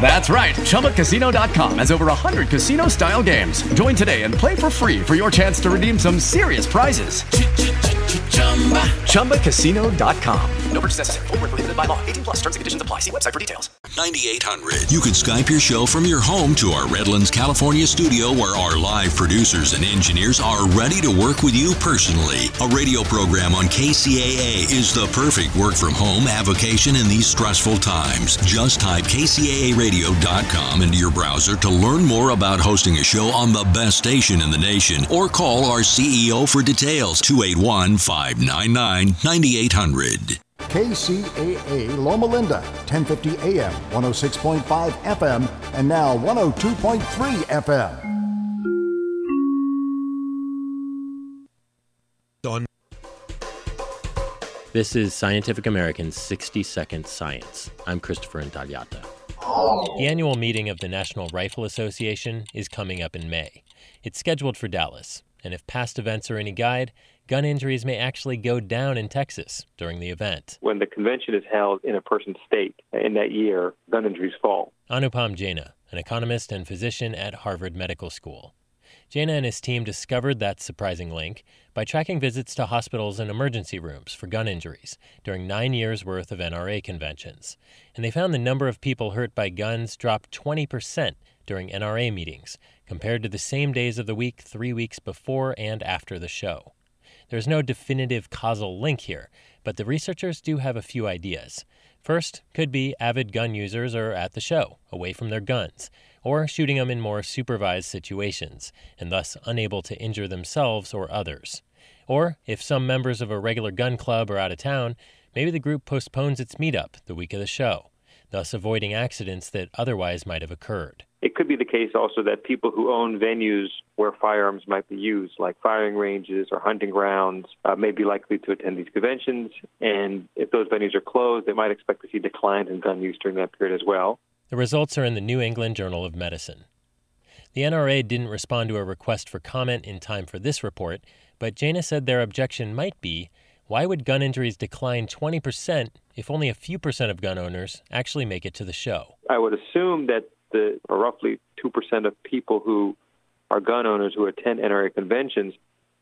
That's right. ChumbaCasino.com has over 100 casino style games. Join today and play for free for your chance to redeem some serious prizes. ChumbaCasino.com. No purchase necessary. Full prohibited by law. 18 plus terms and conditions apply. See website for details. 9800. You can Skype your show from your home to our Redlands, California studio where our live producers and engineers are ready to work with you personally. A radio program on KCAA is the perfect work from home avocation in these stressful times. Just type KCAAradio.com into your browser to learn more about hosting a show on the best station in the nation or call our CEO for details 281 599 9800. KCAA Loma Linda, 1050 AM, 106.5 FM, and now 102.3 FM. Done. This is Scientific American's 60 Second Science. I'm Christopher Intagliata. Oh! The annual meeting of the National Rifle Association is coming up in May. It's scheduled for Dallas, and if past events are any guide, gun injuries may actually go down in Texas during the event. When the convention is held in a person's state in that year, gun injuries fall. Anupam Jena, an economist and physician at Harvard Medical School. Jena and his team discovered that surprising link by tracking visits to hospitals and emergency rooms for gun injuries during nine years' worth of NRA conventions. And they found the number of people hurt by guns dropped 20% during NRA meetings compared to the same days of the week three weeks before and after the show. There's no definitive causal link here, but the researchers do have a few ideas. First, could be avid gun users are at the show, away from their guns, or shooting them in more supervised situations, and thus unable to injure themselves or others. Or, if some members of a regular gun club are out of town, maybe the group postpones its meetup the week of the show, thus avoiding accidents that otherwise might have occurred. It could be the case also that people who own venues where firearms might be used, like firing ranges or hunting grounds, uh, may be likely to attend these conventions. And if those venues are closed, they might expect to see declines in gun use during that period as well. The results are in the New England Journal of Medicine. The NRA didn't respond to a request for comment in time for this report, but Jena said their objection might be why would gun injuries decline 20% if only a few percent of gun owners actually make it to the show? I would assume that the roughly 2% of people who are gun owners who attend NRA conventions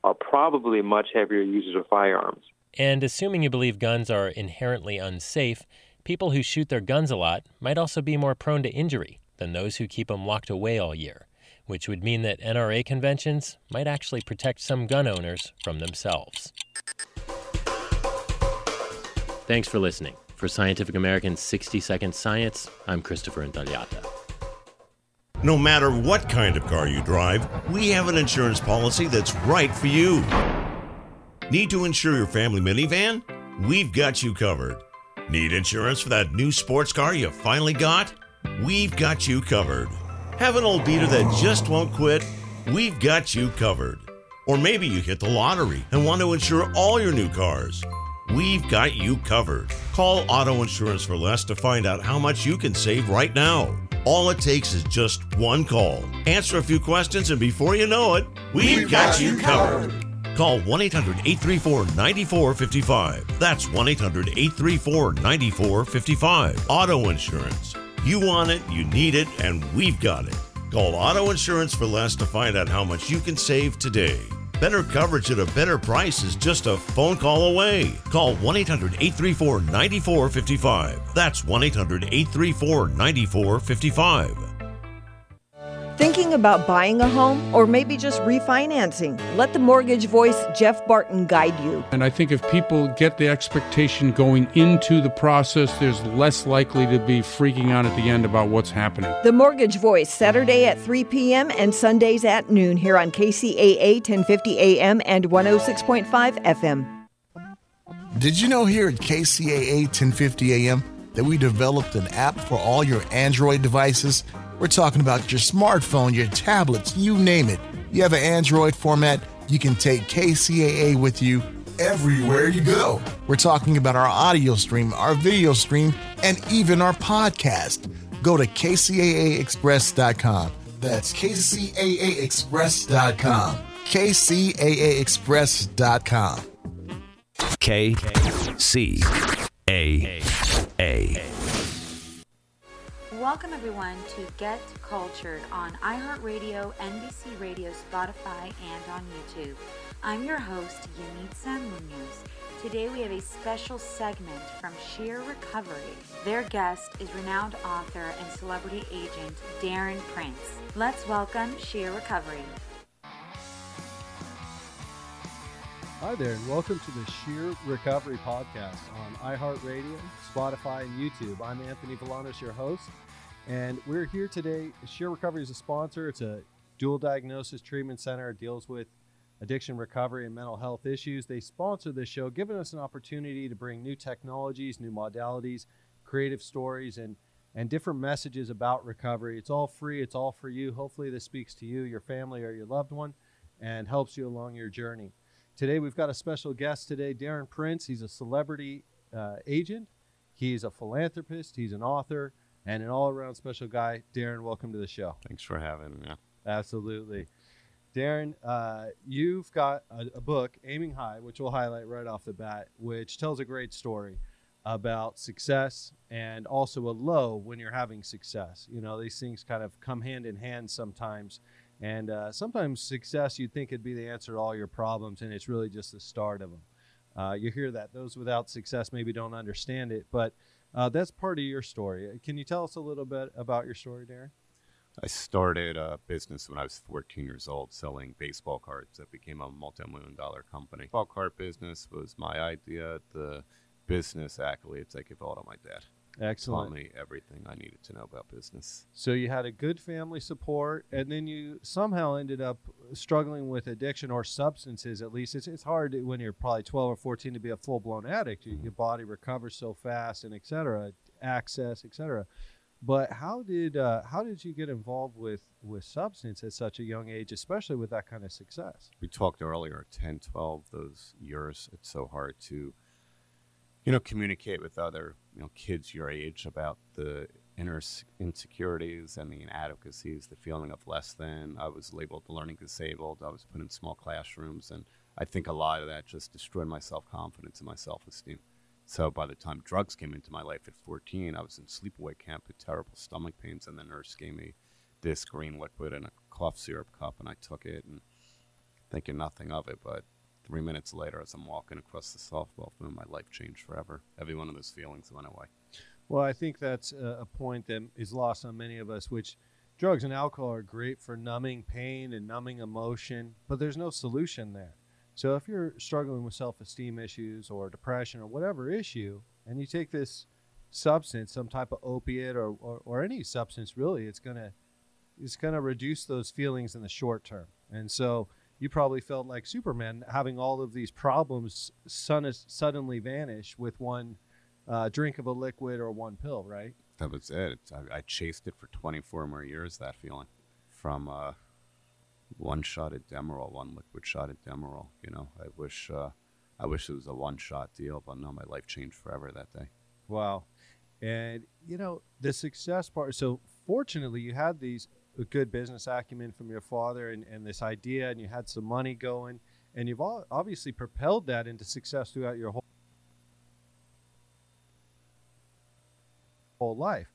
are probably much heavier users of firearms. And assuming you believe guns are inherently unsafe, people who shoot their guns a lot might also be more prone to injury than those who keep them locked away all year, which would mean that NRA conventions might actually protect some gun owners from themselves. Thanks for listening. For Scientific American's 60 Second Science, I'm Christopher Intagliata. No matter what kind of car you drive, we have an insurance policy that's right for you. Need to insure your family minivan? We've got you covered. Need insurance for that new sports car you finally got? We've got you covered. Have an old beater that just won't quit? We've got you covered. Or maybe you hit the lottery and want to insure all your new cars. We've got you covered. Call Auto Insurance for Less to find out how much you can save right now. All it takes is just one call. Answer a few questions, and before you know it, we've, we've got, got, you covered. Call 1 800 834 9455. That's 1 800 834 9455. Auto Insurance. You want it, you need it, and we've got it. Call Auto Insurance for Less to find out how much you can save today. Better coverage at a better price is just a phone call away. Call 1 800 834 9455. That's 1 800 834 9455. Thinking about buying a home or maybe just refinancing? Let the mortgage voice Jeff Barton guide you. And I think if people get the expectation going into the process, there's less likely to be freaking out at the end about what's happening. The Mortgage Voice, Saturday at 3 p.m. and Sundays at noon here on KCAA 1050 AM and 106.5 FM. Did you know here at KCAA 1050 AM that we developed an app for all your Android devices? We're talking about your smartphone, your tablets, you name it. You have an Android format, you can take KCAA with you everywhere you go. We're talking about our audio stream, our video stream, and even our podcast. Go to kcaaexpress.com. That's kcaaexpress.com. kcaaexpress.com. K C A. Welcome, everyone, to Get Cultured on iHeartRadio, NBC Radio, Spotify, and on YouTube. I'm your host, Yanitza Munoz. Today we have a special segment from Sheer Recovery. Their guest is renowned author and celebrity agent Darren Prince. Let's welcome Sheer Recovery. Hi there, and welcome to the Sheer Recovery Podcast on iHeartRadio, Spotify, and YouTube. I'm Anthony Villanos, your host. And we're here today. Sheer Recovery is a sponsor. It's a dual diagnosis treatment center. It deals with addiction recovery and mental health issues. They sponsor this show, giving us an opportunity to bring new technologies, new modalities, creative stories, and and different messages about recovery. It's all free. It's all for you. Hopefully, this speaks to you, your family, or your loved one, and helps you along your journey. Today, we've got a special guest today, Darren Prince. He's a celebrity uh, agent. He's a philanthropist. He's an author and an all around special guy. Darren, welcome to the show. Thanks for having me. Absolutely. Darren, uh, you've got a, a, book, Aiming High, which we'll highlight right off the bat, which tells a great story about success and also a low when you're having success. You know, these things kind of come hand in hand sometimes. And uh, sometimes success, you'd think it'd be the answer to all your problems, and it's really just the start of them. Uh, you hear that. Those without success maybe don't understand it, but uh, that's part of your story. Uh, can you tell us a little bit about your story, Darren? I started a business when I was 14 years old selling baseball cards that became a multi million dollar company. Baseball card business was my idea. The business accolades I give all to my dad. Excellent. Taught me everything I needed to know about business. So you had a good family support, and then you somehow ended up struggling with addiction or substances. At least it's it's hard when you're probably 12 or 14 to be a full blown addict. Mm-hmm. Your body recovers so fast, and etc. Access, etc. But how did uh, how did you get involved with with substance at such a young age, especially with that kind of success? We talked earlier, 10, 12, those years. It's so hard to you know, communicate with other, you know, kids your age about the inner insecurities and the inadequacies, the feeling of less than. I was labeled learning disabled. I was put in small classrooms, and I think a lot of that just destroyed my self confidence and my self esteem. So by the time drugs came into my life at 14, I was in sleepaway camp with terrible stomach pains, and the nurse gave me this green liquid in a cough syrup cup, and I took it and thinking nothing of it, but Three minutes later, as I'm walking across the softball field, my life changed forever. Every one of those feelings went away. Well, I think that's a point that is lost on many of us, which drugs and alcohol are great for numbing pain and numbing emotion, but there's no solution there. So if you're struggling with self-esteem issues or depression or whatever issue, and you take this substance, some type of opiate or, or, or any substance really, it's gonna it's gonna reduce those feelings in the short term. And so you probably felt like Superman having all of these problems suddenly vanish with one uh, drink of a liquid or one pill, right? That was it. I, I, chased it for 24 more years, that feeling. From uh, one shot at Demerol, one liquid shot at Demerol. You know, I wish, uh, I wish it was a one shot deal, but no, my life changed forever that day. Wow. And, you know, the success part. So, fortunately, you had these a good business acumen from your father and, and this idea, and you had some money going, and you've all obviously propelled that into success throughout your whole whole life.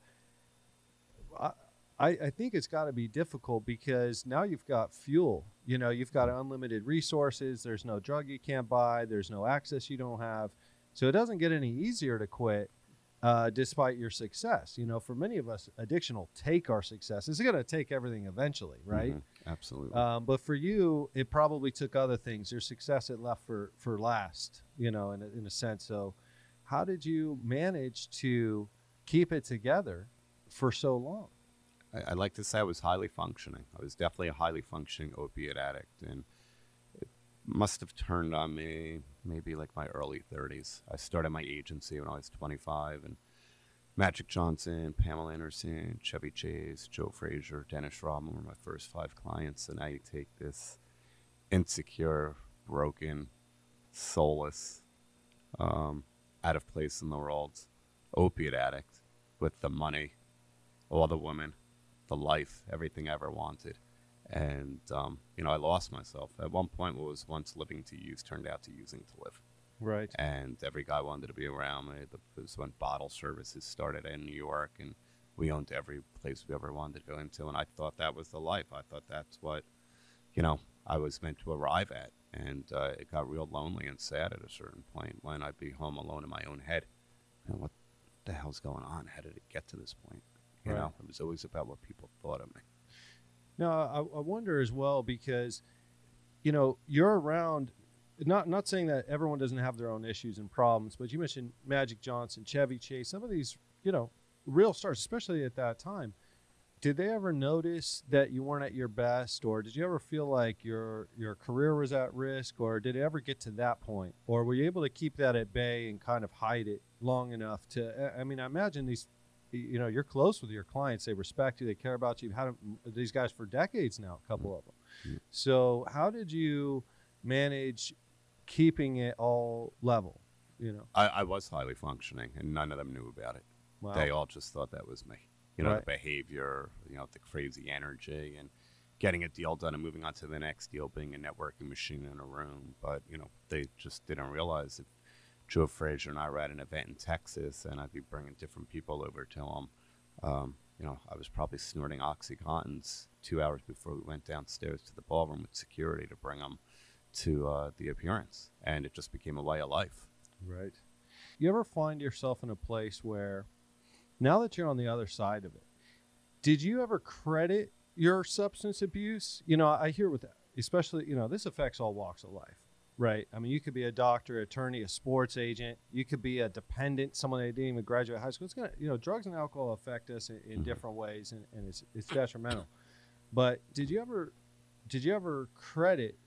I, I think it's got to be difficult because now you've got fuel. You know, you've got unlimited resources. There's no drug you can't buy. There's no access you don't have. So it doesn't get any easier to quit uh, despite your success. You know, for many of us, addiction will take our success. It's going to take everything eventually, right? Mhm, absolutely. Um, but for you, it probably took other things. Your success it left for for last. You know, in a, in a sense. So, how did you manage to keep it together for so long? I, I like to say I was highly functioning. I was definitely a highly functioning opiate addict, and must have turned on me maybe like my early 30s. I started my agency when I was 25, and Magic Johnson, Pamela Anderson, Chevy Chase, Joe Frazier, Dennis Rodman were my first five clients, and I take this insecure, broken, soulless, um, out of place in the world opiate addict with the money, all the women, the life, everything I ever wanted. And, um, you know, I lost myself. At one point, what was once living to use turned out to using to live. Right. And every guy wanted to be around me. It was when bottle services started in New York, and we owned every place we ever wanted to go into. And I thought that was the life. I thought that's what, you know, I was meant to arrive at. And uh, it got real lonely and sad at a certain point when I'd be home alone in my own head. And what the hell's going on? How did it get to this point? You Right. know, it was always about what people thought of me. No, I, I wonder as well because, you know, you're around. Not not saying that everyone doesn't have their own issues and problems, but you mentioned Magic Johnson, Chevy Chase, some of these, you know, real stars, especially at that time. Did they ever notice that you weren't at your best, or did you ever feel like your your career was at risk, or did it ever get to that point, or were you able to keep that at bay and kind of hide it long enough to? I mean, I imagine these you know you're close with your clients they respect you they care about you you've had these guys for decades now a couple of them so how did you manage keeping it all level you know I, I was highly functioning, and none of them knew about it. Wow. They all just thought that was me. You know, Right. the behavior, you know, the crazy energy, and getting a deal done and moving on to the next deal, being a networking machine in a room. But you know, they just didn't realize if Joe Frazier and I were at an event in Texas, and I'd be bringing different people over to them. Um, you know, I was probably snorting oxycontins two hours before we went downstairs to the ballroom with security to bring them to uh, the appearance, and it just became a way of life. right you ever find yourself in a place where now that you're on the other side of it did you ever credit your substance abuse you know i hear with especially you know this affects all walks of life right. I mean you could be a doctor attorney a sports agent. You could be a dependent someone that didn't even graduate high school. It's gonna you know drugs and alcohol affect us in, in mm-hmm. different ways and, and it's, it's detrimental. But did you ever did you ever credit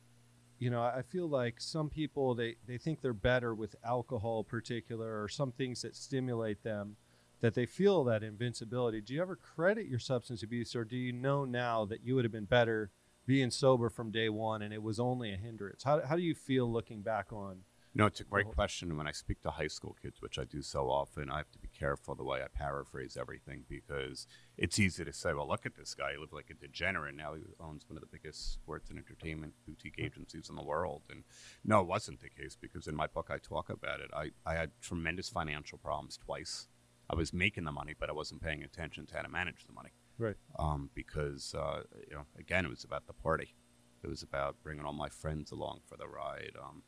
you know i feel like some people they they think they're better with alcohol in particular or some things that stimulate them that they feel that invincibility. Do you ever credit your substance abuse or do you know now that you would have been better being sober from day one and it was only a hindrance how, how do you feel looking back on No, it's a great question. When I speak to high school kids, which I do so often, I have to be careful the way I paraphrase everything because it's easy to say, well, look at this guy. He lived like a degenerate. Now he owns one of the biggest sports and entertainment boutique hmm. agencies in the world. And no, it wasn't the case because in my book, I talk about it. I, I had tremendous financial problems twice. I was making the money, but I wasn't paying attention to how to manage the money right. Um, because uh, you know again it was about the party. It was about bringing all my friends along for the ride um,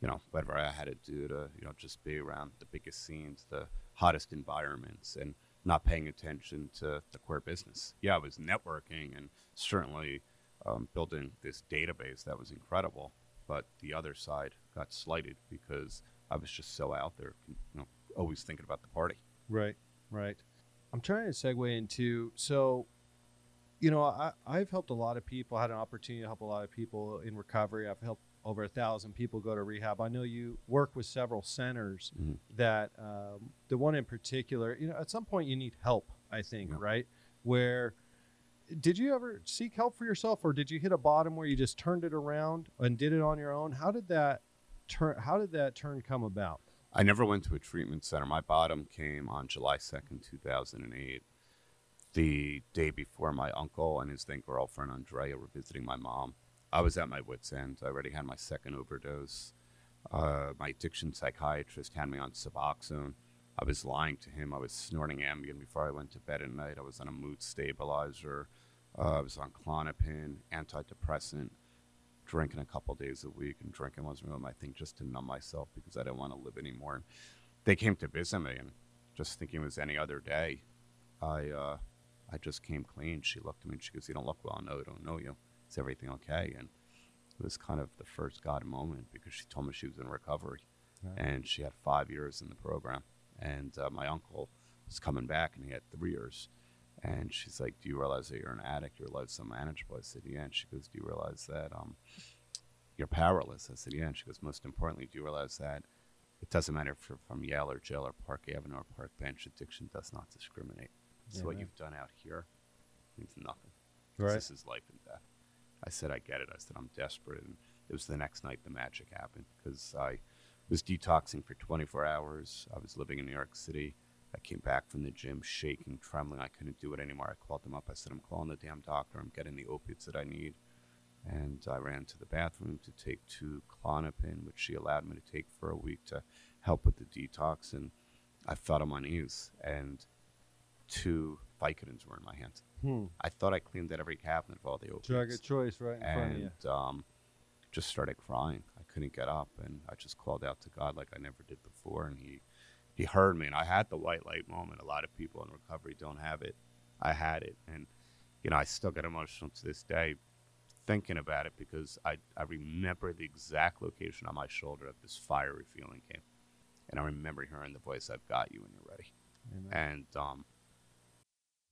you know whatever i had to do to you know just be around the biggest scenes the hottest environments and not paying attention to the core business. Yeah i was networking and certainly um, building this database that was incredible but the other side got slighted because i was just so out there you know always thinking about the party. Right, right. I'm trying to segue into so, you know, I, I've helped a lot of people. I had an opportunity to help a lot of people in recovery. I've helped over a thousand people go to rehab. I know you work with several centers Mhm. that um, the one in particular. You know, at some point you need help. I think right where. Did you ever seek help for yourself, or did you hit a bottom where you just turned it around and did it on your own? How did that turn? How did that turn come about? I never went to a treatment center. My bottom came on July 2nd, 2008, the day before my uncle and his then girlfriend Andrea were visiting my mom. I was at my wits' end. I already had my second overdose. Uh, my addiction psychiatrist had me on Suboxone. I was lying to him. I was snorting Ambien before I went to bed at night. I was on a mood stabilizer. Uh, I was on Klonopin, antidepressant, drinking a couple days a week, and drinking wasn't really my thing just to numb myself because I didn't want to live anymore. They came to visit me, and just thinking it was any other day, I uh, I just came clean. She looked at me and she goes, "You don't look well. No, I don't know you. Is everything okay?" And it was kind of the first God moment because she told me she was in recovery, Right. and she had five years in the program. And uh, my uncle was coming back, and he had three years. And she's like, "Do you realize that you're an addict? Your life's unmanageable." I said, "Yeah." And she goes, "Do you realize that um, you're powerless?" I said, "Yeah." And she goes, "Most importantly, do you realize that it doesn't matter if you're from Yale or jail or Park Avenue or Park Bench. Addiction does not discriminate. So Yeah, what man. you've done out here means nothing. Right. This is life and death. I said, I get it. I said, I'm desperate. And it was the next night the magic happened because I was detoxing for 24 hours. I was living in New York City. I came back from the gym shaking, trembling. I couldn't do it anymore. I called them up. I said, I'm calling the damn doctor. I'm getting the opiates that I need. And I ran to the bathroom to take two Klonopin, which she allowed me to take for a week to help with the detox. And I fell on my knees, and two Vicodins were in my hands. Hmm. I thought I cleaned out every cabinet of all the opiates. Drug of choice right in front of you. and um, just started crying. I couldn't get up, and I just called out to God like I never did before, and He He heard me, and I had the white light moment. A lot of people in recovery don't have it. I had it, and you know I still get emotional to this day thinking about it because I I remember the exact location on my shoulder that this fiery feeling came, and I remember hearing the voice, "I've got you when you're ready," and um,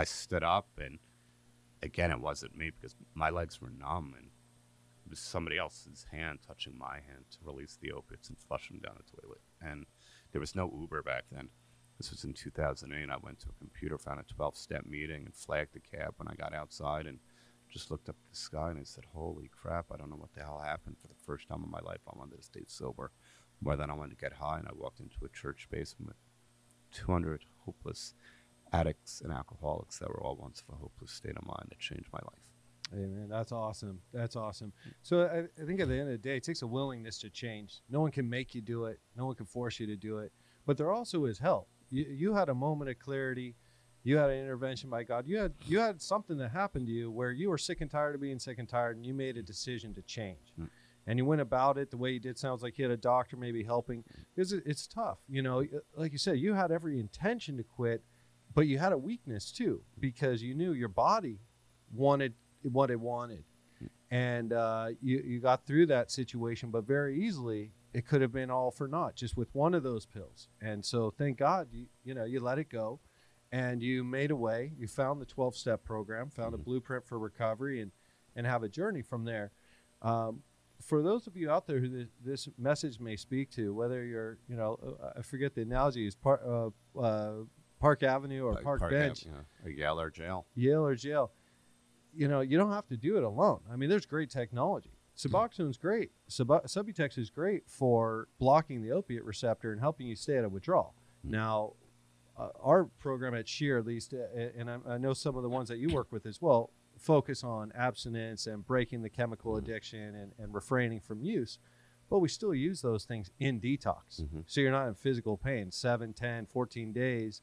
I stood up, and again, it wasn't me because my legs were numb, and it was somebody else's hand touching my hand to release the opiates and flush them down the toilet. And there was no Uber back then. This was in 2008. I went to a computer, found a 12 step meeting, and flagged the cab when I got outside and just looked up at the sky and I said, Holy crap, I don't know what the hell happened. For the first time in my life, I wanted to stay sober more than I wanted to get high. And I walked into a church basement with 200 hopeless addicts and alcoholics that were all once of a hopeless state of mind that changed my life. Man, that's awesome. That's awesome. So I, I think at the end of the day, it takes a willingness to change. No one can make you do it. No one can force you to do it. But there also is help. You, you had a moment of clarity. You had an intervention by God. You had you had something that happened to you where you were sick and tired of being sick and tired, and you made a decision to change. Hmm. And you went about it the way you did. Sounds like you had a doctor maybe helping because it's tough. You know, like you said, you had every intention to quit, but you had a weakness too because you knew your body wanted what it wanted. And uh, you, you got through that situation but very easily it could have been all for naught just with one of those pills. And so thank god you, you know you let it go and you made a way. You found the 12 step program found a blueprint for recovery and and have a journey from there. Um, for those of you out there who this, this message may speak to whether you're you know uh, i forget the analogy is par, uh, uh, park avenue or Like park, Ave- bench you know, or Yale or jail. Yale or jail. You know, you don't have to do it alone. I mean, there's great technology. Suboxone's great. Sub- Subutex is great for blocking the opiate receptor and helping you stay out of withdrawal. Now, uh, our program at Sheer, at least, uh, and I, I know some of the ones that you work with as well, focus on abstinence and breaking the chemical addiction and, and refraining from use. But we still use those things in detox. So you're not in physical pain, 7, 10, 14 days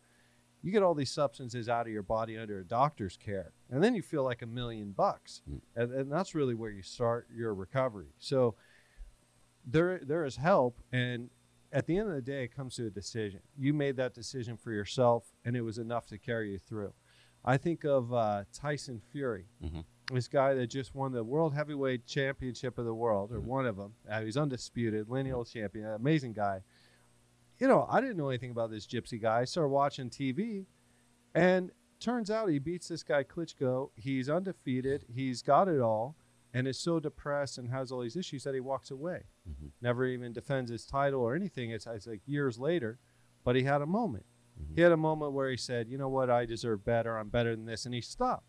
you get all these substances out of your body under a doctor's care and then you feel like a million bucks and, and that's really where you start your recovery so there there is help and at the end of the day, it comes to a decision. You made that decision for yourself, and it was enough to carry you through. I think of uh, Tyson Fury, Mhm. this guy that just won the World Heavyweight Championship of the world, or one of them. Uh, he's undisputed, lineal champion, amazing guy. You know, I didn't know anything about this gypsy guy. I started watching TV, and turns out he beats this guy Klitschko. He's undefeated. He's got it all, and is so depressed and has all these issues that he walks away. Mhm. Never even defends his title or anything. It's, it's like years later, but he had a moment. Mm-hmm. He had a moment where he said, "You know what? I deserve better. I'm better than this," and he stopped.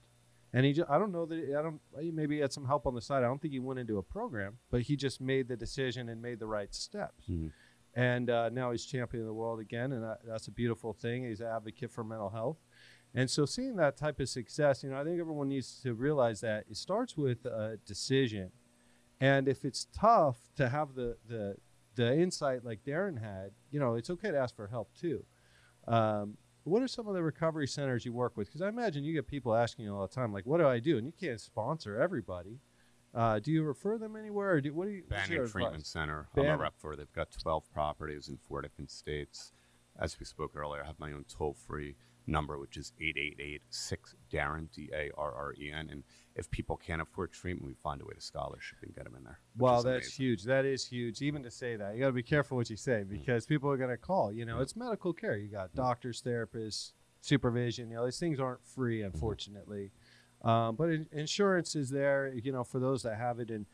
And he, just, I don't know that I don't. Maybe he had some help on the side. I don't think he went into a program, but he just made the decision and made the right steps. Mhm. And uh, now he's champion of the world again, and that, that's a beautiful thing. He's an advocate for mental health. And so, seeing that type of success, you know, I think everyone needs to realize that it starts with a decision. And if it's tough to have the the the insight like Darren had, you know, it's okay to ask for help too. Um, what are some of the recovery centers you work with? Because I imagine you get people asking you all the time, like, "What do I do?" And you can't sponsor everybody. Uh, do you refer them anywhere, or do what do you? your Treatment advice? Center. I'm a rep for. They've got 12 properties in four different states. As we spoke earlier, I have my own toll-free number, which is 888-6 Darren D A R R E N. And if people can't afford treatment, we find a way to scholarship and get them in there. Wow, that's amazing. huge. That is huge. Even to say that, you got to be careful what you say Mm. because people are going to call. You know, it's medical care. You got doctors, therapists, supervision. You know, these things aren't free, Mm-hmm. Um, but in, insurance is there. You know, for those that have it, and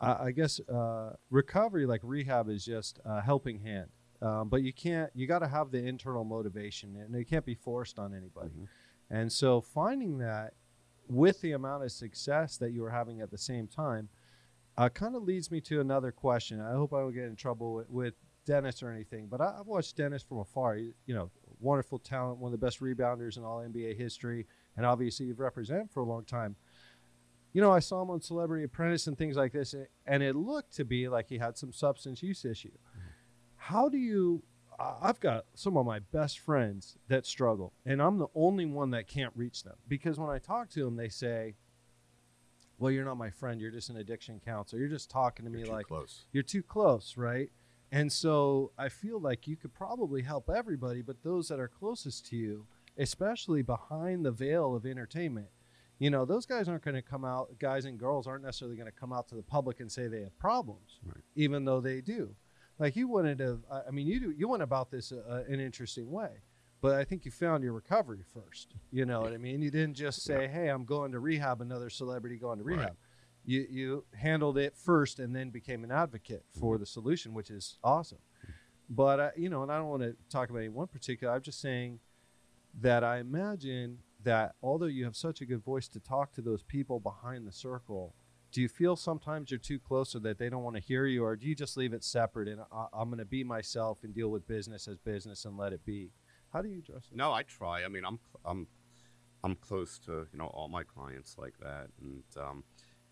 uh, I guess uh, recovery, like rehab, is just a helping hand. Um, but you can't. You got to have the internal motivation, and it can't be forced on anybody. Mm-hmm. And so, finding that with the amount of success that you were having at the same time, uh, kind of leads me to another question. I hope I don't get in trouble with, with Dennis or anything, but I, I've watched Dennis from afar. He- you know, wonderful talent, one of the best rebounders in all NBA history, and obviously you've represented for a long time. You know, I saw him on Celebrity Apprentice and things like this, and it looked to be like he had some substance use issue. How do you? I've got some of my best friends that struggle, and I'm the only one that can't reach them because when I talk to them, they say, well, you're not my friend. You're just an addiction counselor. You're just talking to me You're like close. you're too close, right? And so I feel like you could probably help everybody, but those that are closest to you, especially behind the veil of entertainment, you know, those guys aren't going to come out, guys and girls aren't necessarily going to come out to the public and say they have problems, Right. even though they do. Like you wouldn't have, I I mean, you do, you went about this uh, an interesting way, but I think you found your recovery first. You know what I mean? You didn't just say, "Hey, I'm going to rehab." Another celebrity going to Right. rehab. You you handled it first and then became an advocate for the solution, which is awesome. But uh, you know, and I don't want to talk about any one particular. I'm just saying that I imagine that although you have such a good voice to talk to those people behind the circle, do you feel sometimes you're too close or that they don't want to hear you, or do you just leave it separate and I, I'm going to be myself and deal with business as business and let it be? How do you address? No, I try. I mean, I'm I'm I'm close to you know all my clients like that, and um,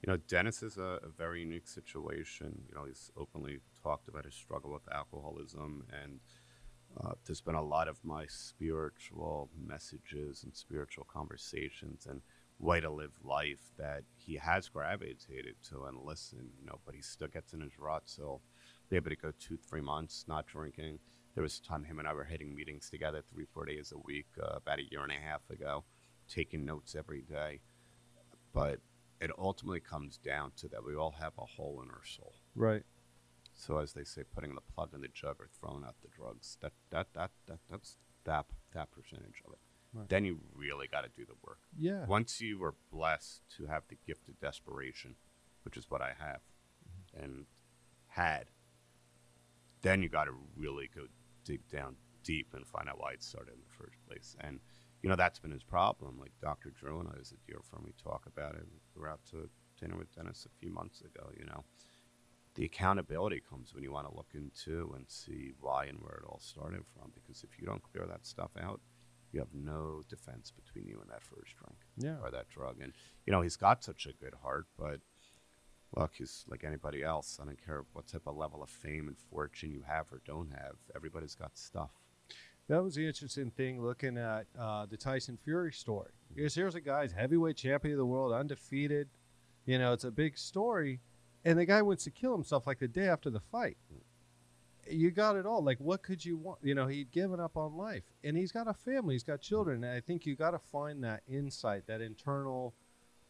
you know, Dennis is a, a very unique situation. You know, he's openly talked about his struggle with alcoholism, and uh, there's been a lot of my spiritual messages and spiritual conversations and way to live life that he has gravitated to and listen. You know, but he still gets in his rut. So able to go two, three months not drinking. There was a time him and I were hitting meetings together three, four days a week uh, about a year and a half ago, taking notes every day. But it ultimately comes down to that we all have a hole in our soul. Right. So as they say, putting the plug in the jug or throwing out the drugs, that that that, that that's that that percentage of it. Right. Then you really got to do the work. Yeah. Once you were blessed to have the gift of desperation, which is what I have, mm-hmm. and had, then you got to really go dig down deep and find out why it started in the first place. And you know that's been his problem. Like Dr. Drew and I, as a dear friend, we talk about it. We were out to dinner with Dennis a few months ago. You know, the accountability comes when you want to look into and see why and where it all started from. Because if you don't clear that stuff out, you have no defense between you and that first drink Yeah. or that drug. And you know, he's got such a good heart, but look, he's like anybody else. I don't care what type of level of fame and fortune you have or don't have. Everybody's got stuff. That was the interesting thing looking at uh, the Tyson Fury story. Because here's a guy's heavyweight champion of the world, undefeated. You know, it's a big story. And the guy wants to kill himself like the day after the fight. you got it all. Like, what could you want? You know, he'd given up on life, and he's got a family, he's got children. And I think you got to find that insight, that internal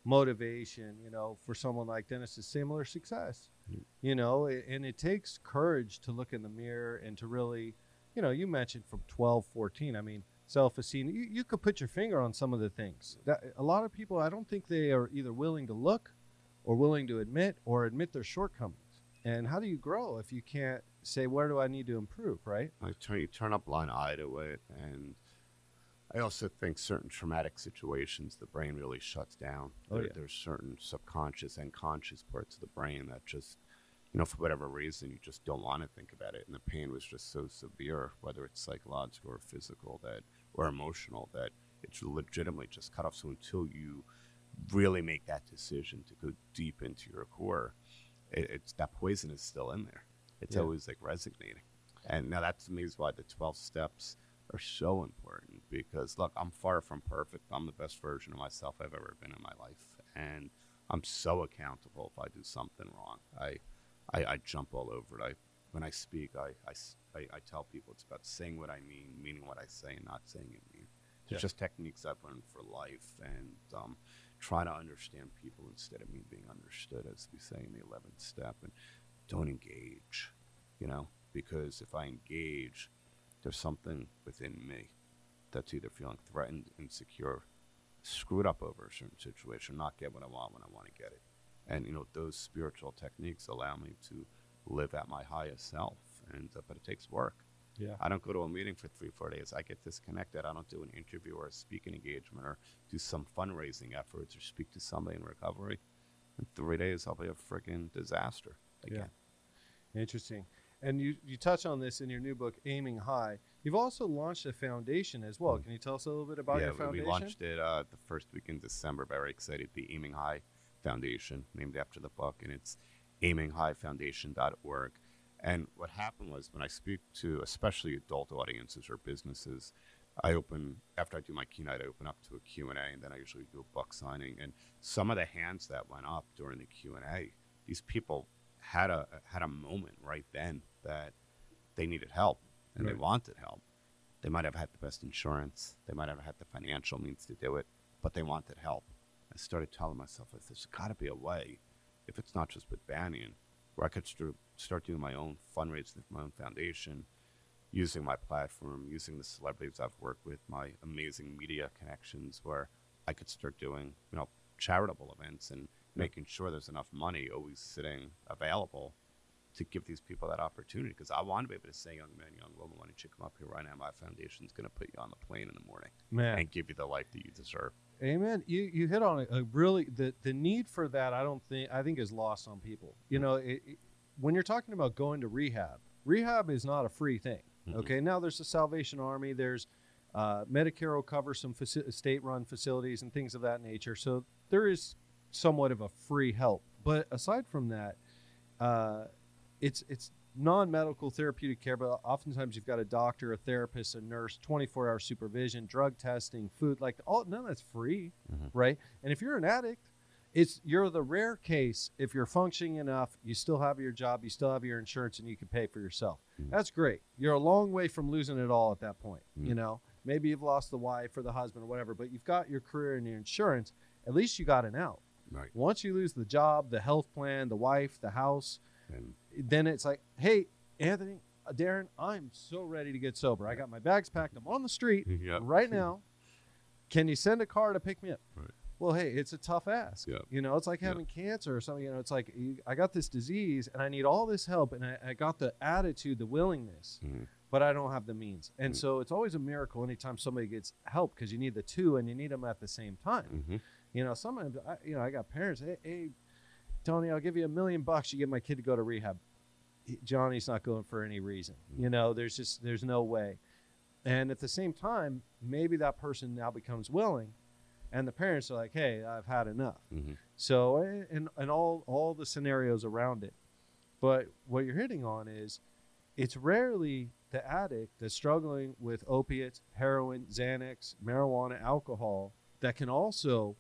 motivation. You know, for someone like Dennis, is similar success. Mm. You know, and it takes courage to look in the mirror and to really, you know, you mentioned from 12, 14. I mean, self esteem. You, you could put your finger on some of the things that a lot of people. I don't think they are either willing to look, or willing to admit, or admit their shortcomings. And how do you grow if you can't say where do I need to improve? Right. Like turn you turn a blind eye to it, and I also think certain traumatic situations, the brain really shuts down. Oh, There- yeah. There's certain subconscious and conscious parts of the brain that just, you know, for whatever reason, you just don't want to think about it, and the pain was just so severe, whether it's psychological or physical, that or emotional, that it's legitimately just cut off. So until you really make that decision to go deep into your core, it, it's that poison is still in there. It's Yeah. always like resonating. And now that to me is why the 12 steps are so important because look, I'm far from perfect. I'm the best version of myself I've ever been in my life. And I'm so accountable if I do something wrong. I, I, I jump all over it. I, when I speak, I, I, I, tell people it's about saying what I mean, meaning what I say, and not saying it mean. It's Yeah. just techniques I've learned for life and um, trying to understand people instead of me being understood, as we say in the 11th step. And don't engage, you know, because if I engage, there's something within me that's either feeling threatened, insecure, screwed up over a certain situation, not get what I want when I want to get it. And, you know, those spiritual techniques allow me to live at my highest self. And, uh, but it takes work. Yeah. I don't go to a meeting for three, four days. I get disconnected. I don't do an interview or a speaking engagement or do some fundraising efforts or speak to somebody in recovery. In three days, I'll be a freaking disaster again. Yeah. Interesting. And you, you touch on this in your new book, Aiming High. You've also launched a foundation as well. Can you tell us a little bit about yeah, your foundation? we launched it uh, the first week in December. Very excited. The Aiming High Foundation, named after the book, and it's aiminghighfoundation.org. And what happened was when I speak to especially adult audiences or businesses, I open after I do my keynote, I open up to a Q and A, and then I usually do a book signing. And some of the hands that went up during the Q and A, these people had a had a moment right then that they needed help and they wanted help. They might have had the best insurance, they might have had the financial means to do it, but they wanted help. I started telling myself, there's got to be a way, if it's not just with Banyan, where I could st- start doing my own fundraising for my own foundation, using my platform, using the celebrities I've worked with, my amazing media connections, where I could start doing, you know, charitable events and making sure there's enough money always sitting available to give these people that opportunity. Because I want to be able to say, young man, young woman, why don't you come up here right now? My foundation's going to put you on the plane in the morning Man. and give you the life that you deserve. Amen. You you hit on a, a really the the need for that. I don't think I think is lost on people. You know, it, it- when you're talking about going to rehab, rehab is not a free thing. Mhm. Okay, now there's the Salvation Army. There's uh, Medicare will cover some faci- state-run facilities and things of that nature. So there is somewhat of a free help. But aside from that, uh, it's it's non-medical therapeutic care, but oftentimes you've got a doctor, a therapist, a nurse, 24-hour supervision, drug testing, food, like all none of that's free, Mhm. right? And if you're an addict, it's you're the rare case if you're functioning enough, you still have your job, you still have your insurance, and you can pay for yourself. That's great. You're a long way from losing it all at that point. You know, maybe you've lost the wife or the husband or whatever, but you've got your career and your insurance. At least you got an out. Right. Once you lose the job, the health plan, the wife, the house, And then it's like, hey, Anthony, uh, Darren, I'm so ready to get sober. I got my bags packed. I'm on the street Yep. right now. Can you send a car to pick me up? Right. Well, hey, it's a tough ask. Yep. You know, it's like Yep. having cancer or something. You know, it's like you, I got this disease and I need all this help, and I, I got the attitude, the willingness, Mhm. but I don't have the means. And Mm. so it's always a miracle anytime somebody gets help because you need the two and you need them at the same time. Mhm. You know, sometimes I, you know I got parents. Hey, hey, Tony, I'll give you a million bucks. You get my kid to go to rehab. He- Johnny's not going for any reason. You know, there's just there's no way. And at the same time, maybe that person now becomes willing, and the parents are like, "Hey, I've had enough." Mhm. So, and and all all the scenarios around it. But what you're hitting on is, it's rarely the addict that's struggling with opiates, heroin, Xanax, marijuana, alcohol that can also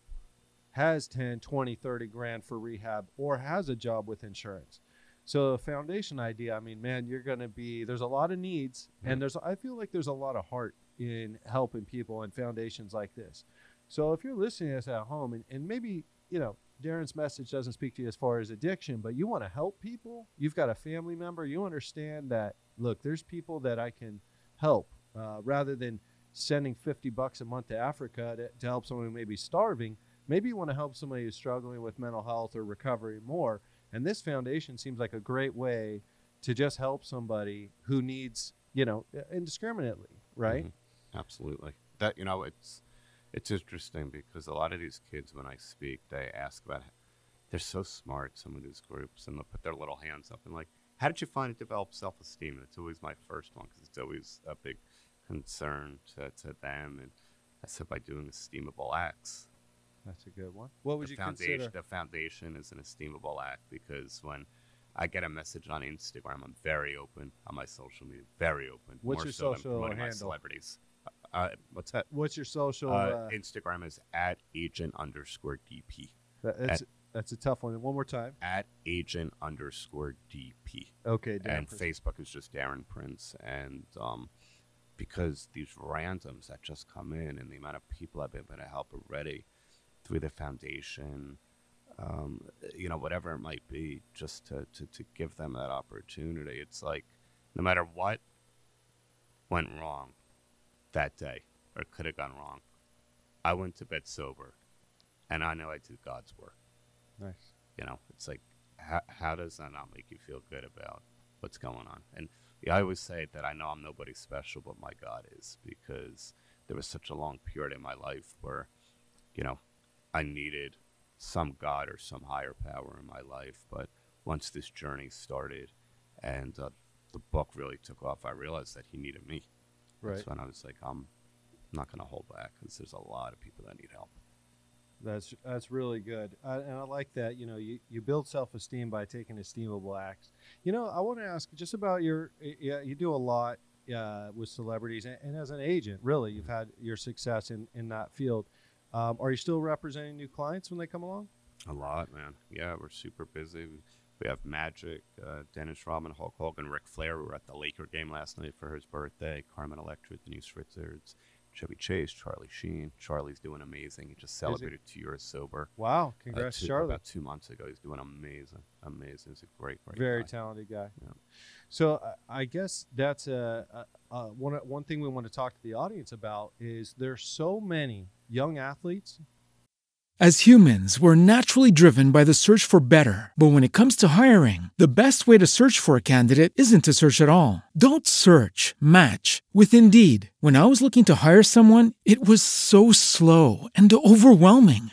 has 10, 20, 30 grand for rehab or has a job with insurance. So a foundation idea, I mean, man, you're going to be there's a lot of needs and there's I feel like there's a lot of heart in helping people and foundations like this. So if you're listening to us at home and, and maybe, you know, Darren's message doesn't speak to you as far as addiction, but you want to help people, you've got a family member, you understand that look, there's people that I can help uh, rather than sending 50 bucks a month to Africa to, to help someone who may be starving. Maybe you want to help somebody who's struggling with mental health or recovery more. And this foundation seems like a great way to just help somebody who needs, you know, indiscriminately, right? Mhm. Absolutely. That you know, it's it's interesting because a lot of these kids, when I speak, they ask about. They're so smart. Some of these groups, and they'll put their little hands up and like, "How did you find it develop self-esteem?" It's always my first one because it's always a big concern to, to them, and I said by doing esteemable acts. That's a good one. What would the you foundation, consider? The foundation is an esteemable act because when I get a message on Instagram, I'm very open on my social media, very open. What's more your so than social my handle? celebrities. Uh, what's that? What's your social? Uh, Uh, Instagram is at agent underscore DP. that's At- that's a tough one. One more time. at agent underscore DP. Okay, Darren and Prince. Facebook is just Darren Prince. And um, because these randoms that just come in and the amount of people I've been able to help already through the foundation, um, you know, whatever it might be, just to, to, to give them that opportunity. It's like no matter what went wrong that day or could have gone wrong, I went to bed sober and I know I did God's work. Nice. You know, it's like, how, how does that not make you feel good about what's going on? And yeah, I always say that I know I'm nobody special, but my God is because there was such a long period in my life where, you know, I needed some God or some higher power in my life. But once this journey started and uh, the book really took off, I realized that He needed me. Right. That's when I was like, I'm not going to hold back because there's a lot of people that need help. That's that's really good, uh, and I like that. You know, you, you build self esteem by taking esteemable acts. You know, I want to ask just about your. Yeah, you do a lot uh, with celebrities, and, and as an agent, really, you've had your success in in that field. Um, are you still representing new clients when they come along? A lot, man. Yeah, we're super busy. We, we have Magic, uh, Dennis Rodman, Hulk Hogan, Ric Flair. We were at the Laker game last night for his birthday. Carmen Electra, Denise Richards, Chevy Chase, Charlie Sheen. Charlie's doing amazing. He just celebrated two years sober. Wow, Uh, congrats, two- Charlie. About two months ago, he's doing amazing, amazing. He's a great, great Very guy. talented guy. Yeah. So uh, I guess that's a, a, a one one thing we want to talk to the audience about is there's so many young athletes As humans, we're naturally driven by the search for better. But when it comes to hiring, the best way to search for a candidate isn't to search at all. Don't search, match with Indeed. When I was looking to hire someone, it was so slow and overwhelming.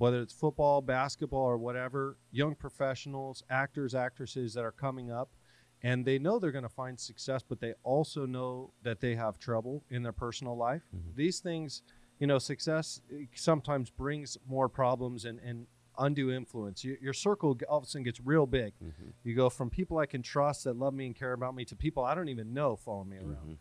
Whether it's football, basketball, or whatever, young professionals, actors, actresses that are coming up, and they know they're going to find success, but they also know that they have trouble in their personal life. Mm-hmm. These things, you know, success eh, sometimes brings more problems and, and undue influence. Your, your circle all of a sudden gets real big. Mm-hmm. You go from people I can trust that love me and care about me to people I don't even know following me around. Mm-hmm.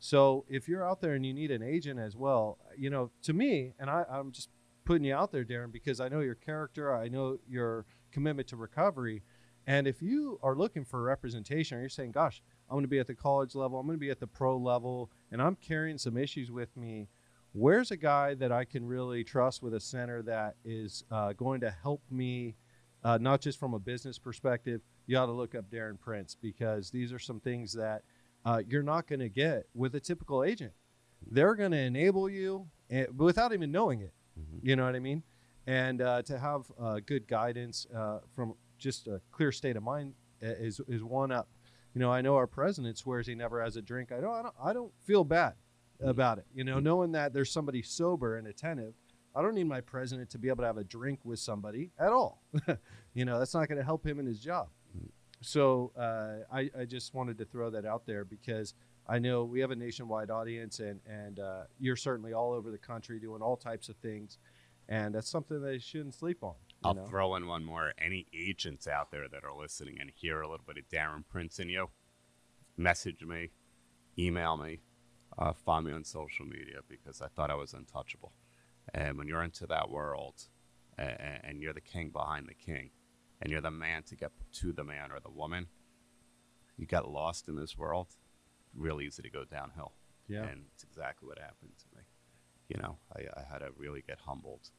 So if you're out there and you need an agent as well, you know, to me, and I, I'm just putting you out there, Darren, because I know your character, I know your commitment to recovery. And if you are looking for representation, or you're saying, "Gosh, I'm going to be at the college level, I'm going to be at the pro level, and I'm carrying some issues with me," where's a guy that I can really trust with a center that is uh, going to help me, uh, not just from a business perspective? You ought to look up Darren Prince because these are some things that uh, you're not going to get with a typical agent. They're going to enable you eh, without even knowing it. You know what I mean? And uh, to have uh, good guidance uh, from just a clear state of mind uh, is is one up. You know, I know our president swears he never has a drink. I don't. I don't, I don't feel bad about it. You know, knowing that there's somebody sober and attentive. I don't need my president to be able to have a drink with somebody at all. you know, that's not going to help him in his job. So uh, I, I just wanted to throw that out there because I know we have a nationwide audience, and and uh, you're certainly all over the country doing all types of things, and that's something they shouldn't sleep on. you I'll know? throw in one more. Any agents out there that are listening and hear a little bit of Darren Prince in you, message me, email me, uh, find me on social media because I thought I was untouchable. And when you're into that world and, and you're the king behind the king and you're the man to get to the man or the woman, you got lost in this world, real easy to go downhill. Yeah. And it's exactly what happened to me. You know, I, I had to really get humbled.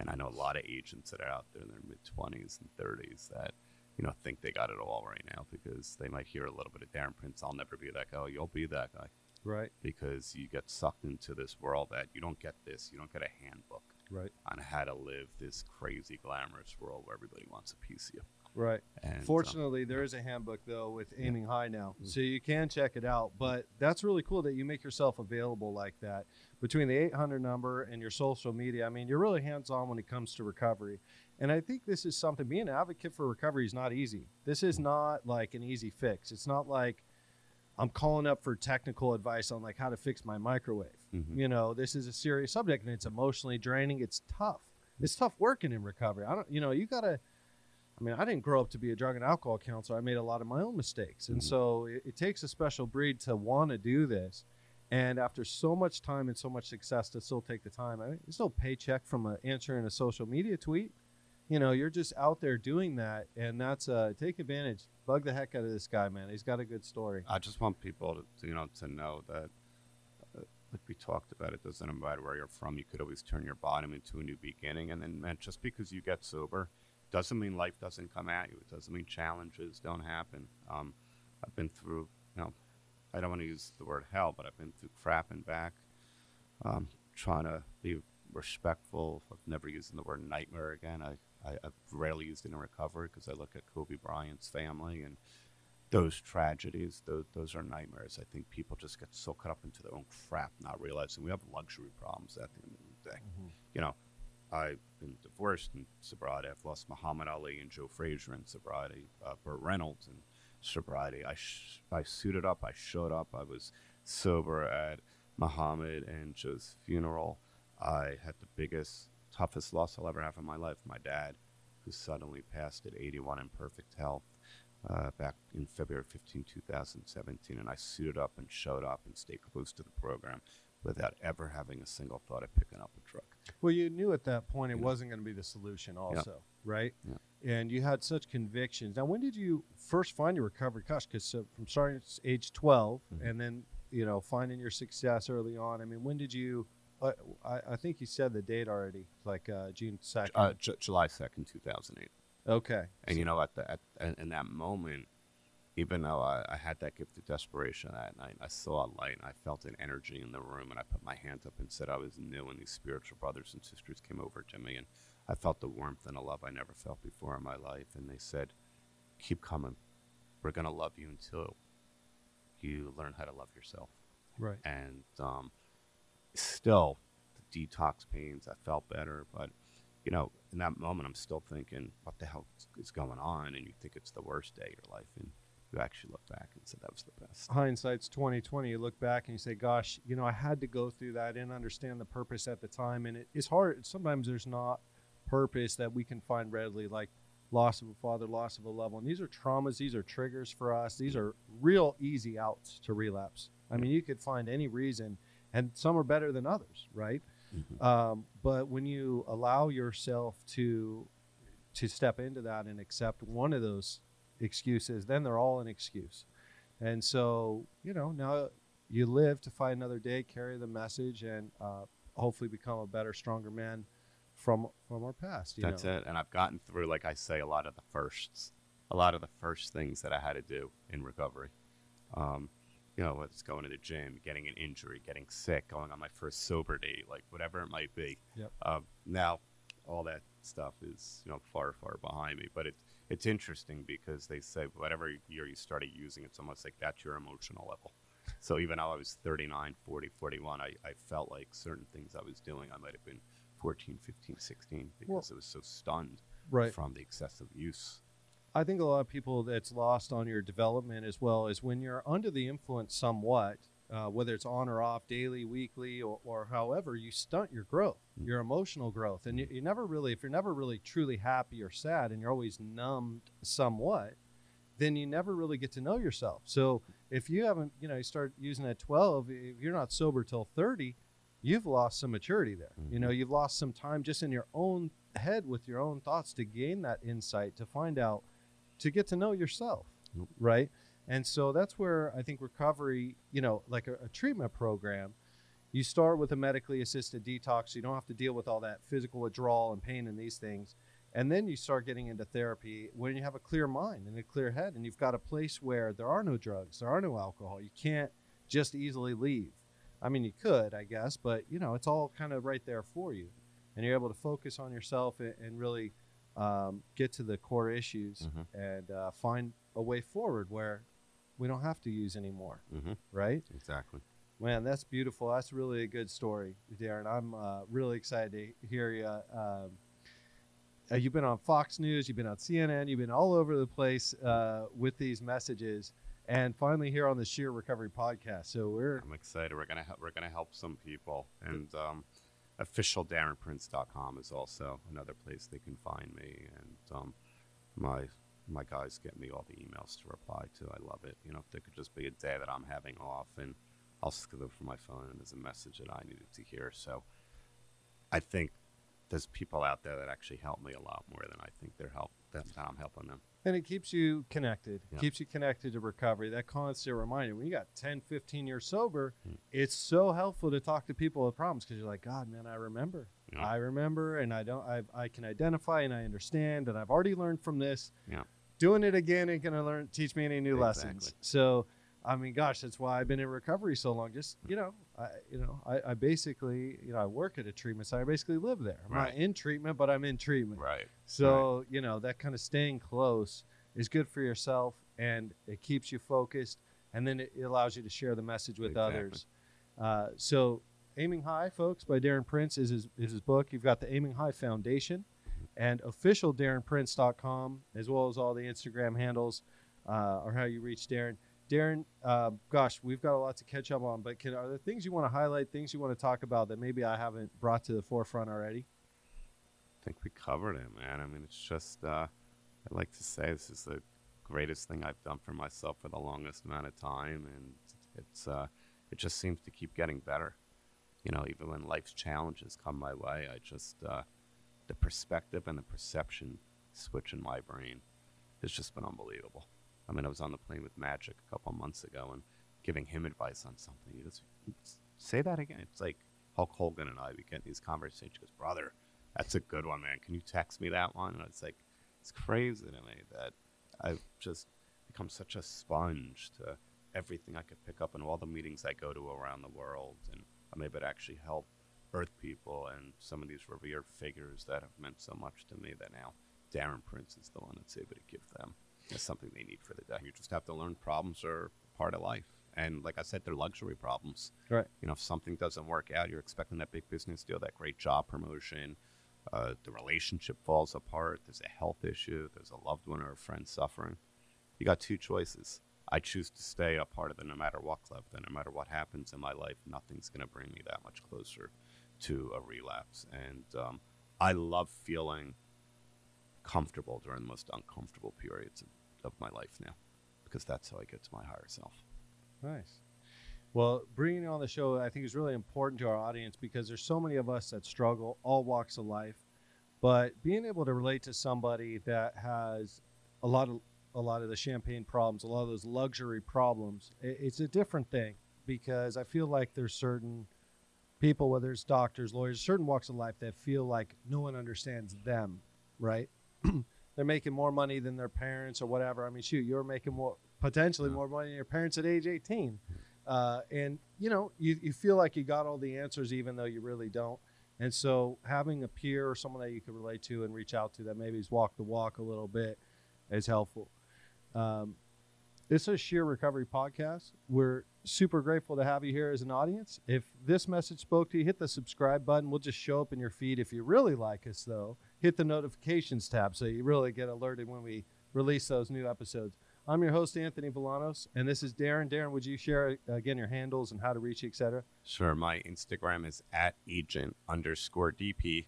And I know a lot of agents that are out there in their mid 20s and 30s that, you know, think they got it all right now because they might hear a little bit of Darren Prince. I'll never be that guy. Oh, you'll be that guy. Right. Because you get sucked into this world that you don't get this. You don't get a handbook Right. on how to live this crazy, glamorous world where everybody wants a piece of you. Right. And, um, Fortunately, there is a handbook though with aiming high now, Mm. so you can check it out. But that's really cool that you make yourself available like that between the 800 number and your social media. I mean, you're really hands on when it comes to recovery, and I think this is something. Being an advocate for recovery is not easy. This is not like an easy fix. It's not like I'm calling up for technical advice on like how to fix my microwave. Mhm. You know, this is a serious subject and it's emotionally draining. It's tough. It's tough working in recovery. I don't, you know, you gotta. I mean, I didn't grow up to be a drug and alcohol counselor. I made a lot of my own mistakes, and so it, it takes a special breed to want to do this. And after so much time and so much success, to still take the time. I mean, there's no paycheck from a, answering a social media tweet. You know, you're just out there doing that, and that's uh, take advantage. Bug the heck out of this guy, man. He's got a good story. I just want people to, to, you know, to know that, uh, like we talked about, it doesn't matter where you're from. You could always turn your bottom into a new beginning. And then, man, just because you get sober doesn't mean life doesn't come at you. It doesn't mean challenges don't happen. Um, I've been through, you know, I don't want to use the word hell, but I've been through crap and back. Um, trying to be respectful of never using the word nightmare again. I, I, I've rarely used it in recovery because I look at Kobe Bryant's family and those tragedies, those, those are nightmares. I think people just get so caught up into their own crap, not realizing we have luxury problems at the end of the day. You know, I've been divorced in sobriety. I've lost Muhammad Ali and Joe Frazier in sobriety, uh, Burt Reynolds in sobriety. I, sh- I suited up, I showed up, I was sober at Muhammad and Joe's funeral. I had the biggest, toughest loss I'll ever have in my life. My dad, who suddenly passed at 81 in perfect health uh, back in February 15, 2017. And I suited up and showed up and stayed close to the program without ever having a single thought of picking up a drug. Well, you knew at that point it wasn't going to be the solution, also, right? And you had such convictions. Now, when did you first find your recovery? Gosh, because uh, from starting at age 12 Mm-hmm. and then, you know, finding your success early on. I mean, when did you? Uh, I, I think you said the date already, like uh, June 2nd. Uh, J- July 2nd, 2008. Okay. And you know, at the at, in- in that moment, even though I, I had that gift of desperation that night, I saw a light and I felt an energy in the room, and I put my hand up and said I was new, and these spiritual brothers and sisters came over to me, and I felt the warmth and a love I never felt before in my life, and they said, "Keep coming, we're gonna love you until you learn how to love yourself." Right. And um, still, the detox pains, I felt better, but you know, in that moment, I'm still thinking, what the hell is going on? And you think it's the worst day of your life, and you actually look back and say that was the best. hindsight's 2020 you look back and you say gosh you know i had to go through that I didn't understand the purpose at the time. And it, it's hard. Sometimes there's not purpose that we can find readily like loss of a father loss of a loved one. These are traumas. These are triggers for us. These are real easy outs to relapse. I mean you could find any reason and some are better than others right? Um, but when you allow yourself to to step into that and accept one of those excuses, then they're all an excuse. And so, you know, now you live to fight another day, carry the message, and uh, hopefully become a better, stronger man from from our past. You That's know? it. And I've gotten through, like I say, a lot of the firsts, a lot of the first things that I had to do in recovery. Um, you know, it's going to the gym, getting an injury, getting sick, going on my first sober date, like whatever it might be. Yep. Um, now, all that stuff is you know far, far behind me. But it's it's interesting because they say whatever year you started using, it's almost like that's your emotional level. So even though I was 39, 40, 41, I, I felt like certain things I was doing, I might have been 14, 15, 16 because Well- I was so stunned Right. from the excessive use. I think a lot of people that's lost on your development as well is when you're under the influence somewhat, uh, whether it's on or off, daily, weekly, or, or however, you stunt your growth, your emotional growth. And you, you never really, if you're never really truly happy or sad and you're always numbed somewhat, then you never really get to know yourself. So if you haven't, you know, you start using at 12, if you're not sober till 30, you've lost some maturity there. You know, you've lost some time just in your own head with your own thoughts to gain that insight, to find out, to get to know yourself, right? And so that's where I think recovery, you know, like a, a treatment program, you start with a medically assisted detox. So you don't have to deal with all that physical withdrawal and pain and these things. And then you start getting into therapy when you have a clear mind and a clear head, and you've got a place where there are no drugs, there are no alcohol. You can't just easily leave. I mean, you could, I guess, but you know, it's all kind of right there for you, and you're able to focus on yourself and, and really um, get to the core issues Mhm. and uh, find a way forward where we don't have to use anymore. Mhm. Right? Exactly. Man, that's beautiful. That's really a good story, Darren. I'm uh, really excited to hear you. Um, uh, you've been on Fox News, you've been on CNN, you've been all over the place uh, with these messages, and finally here on the Sheer Recovery podcast. So we're I'm excited. We're gonna help, we're gonna help some people, and um, officialdarrenprince.com is also another place they can find me, and um, my my guys get me all the emails to reply to. I love it. You know, if there could just be a day that I'm having off, and I'll look for my phone, and there's a message that I needed to hear. So I think there's people out there that actually help me a lot more than I think they're help that I'm helping them. And it keeps you connected, Yeah. keeps you connected to recovery. That constant reminder when you got 10, 15 years sober, Hmm. it's so helpful to talk to people with problems because you're like, God, man, I remember. Yeah. I remember and I don't, I, I can identify and I understand and I've already learned from this. Yeah. Doing it again ain't going to learn, teach me any new lessons. So, I mean, gosh, that's why I've been in recovery so long. Just, you know, I, you know, I, I basically, you know, I work at a treatment center. I basically live there. I'm Right. not in treatment, but I'm in treatment. Right. So, you know, that kind of staying close is good for yourself and it keeps you focused and then it, it allows you to share the message with Exactly. others. Uh, so, Aiming High, folks, by Darren Prince is his, is his book. You've got the Aiming High Foundation and official DarrenPrince.com, as well as all the Instagram handles uh, or how you reach Darren. Darren, uh, gosh, we've got a lot to catch up on, but can, are there things you want to highlight, things you want to talk about that maybe I haven't brought to the forefront already? I think we covered it, man. I mean, it's just, uh, I'd like to say this is the greatest thing I've done for myself for the longest amount of time, and it's, uh, it just seems to keep getting better. You know, even when life's challenges come my way, I just, uh, the perspective and the perception switch in my brain has just been unbelievable. I mean, I was on the plane with Magic a couple months ago and giving him advice on something. He goes, say that again. It's like Hulk Hogan and I, we get these conversations. He goes, brother, that's a good one, man. Can you text me that one? And it's like, it's crazy to me that I've just become such a sponge to everything I could pick up in all the meetings I go to around the world. And I'm able to actually help Earth people and some of these revered figures that have meant so much to me that now Darren Prince is the one that's able to give them as something they need for the day. You just have to learn problems are part of life. And like I said, they're luxury problems. Right. You know, if something doesn't work out, you're expecting that big business deal, that great job promotion, uh, the relationship falls apart, there's a health issue, there's a loved one or a friend suffering. You got two choices. I choose to stay a part of the no matter what club. Then, no matter what happens in my life, nothing's going to bring me that much closer to a relapse. And um, I love feeling comfortable during the most uncomfortable periods of, of my life now because that's how I get to my higher self. Nice. Well, bringing on the show, I think is really important to our audience because there's so many of us that struggle, all walks of life. But being able to relate to somebody that has a lot of a lot of the champagne problems, a lot of those luxury problems, it's a different thing because I feel like there's certain people, whether it's doctors, lawyers, certain walks of life that feel like no one understands them, right? They're making more money than their parents or whatever. I mean, shoot, you're making more potentially more money than your parents at age 18. Uh, and you know, you, you feel like you got all the answers even though you really don't. And so having a peer or someone that you can relate to and reach out to that maybe has walked the walk a little bit is helpful. Um, this is Sheer Recovery Podcast. We're super grateful to have you here as an audience. If this message spoke to you, hit the subscribe button. We'll just show up in your feed. If you really like us, though, hit the notifications tab so you really get alerted when we release those new episodes. I'm your host, Anthony Villanos, and this is Darren. Darren, would you share uh, again your handles and how to reach you, etc.? Sure. My Instagram is at agent underscore DP.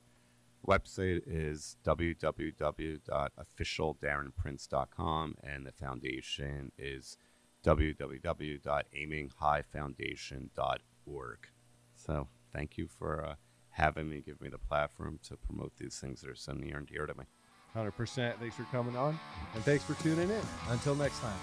Website is www.officialdarrenprince.com, and the foundation is www.aiminghighfoundation.org. So thank you for uh, having me, give me the platform to promote these things that are so near and dear to me. 100%. Thanks for coming on, and thanks for tuning in. Until next time.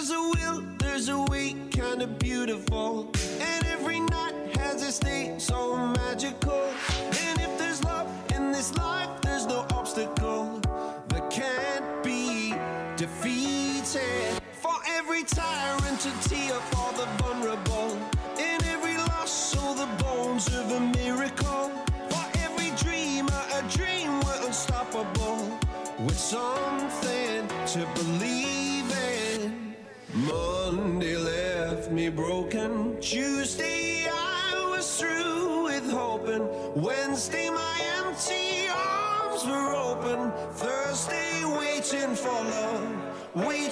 There's a will,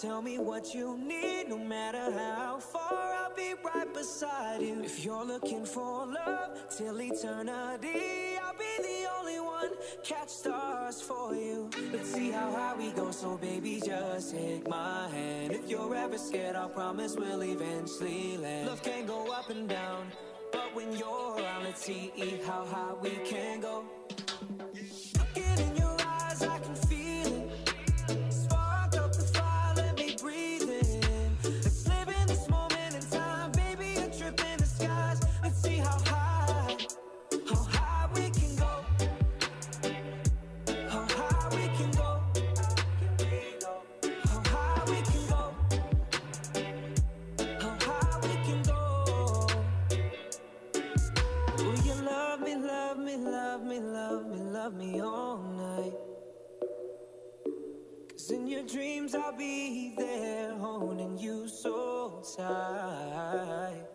tell me what you need. No matter how far, I'll be right beside you. If you're looking for love till eternity, I'll be the only one. Catch stars for you. Let's see how high we go, so baby, just take my hand. If you're ever scared, I'll promise we'll eventually land. Love can go up and down, but when you're around, let's see how high we can go. Looking in your eyes, I can love me, all night? Cause in your dreams I'll be there holding you so tight.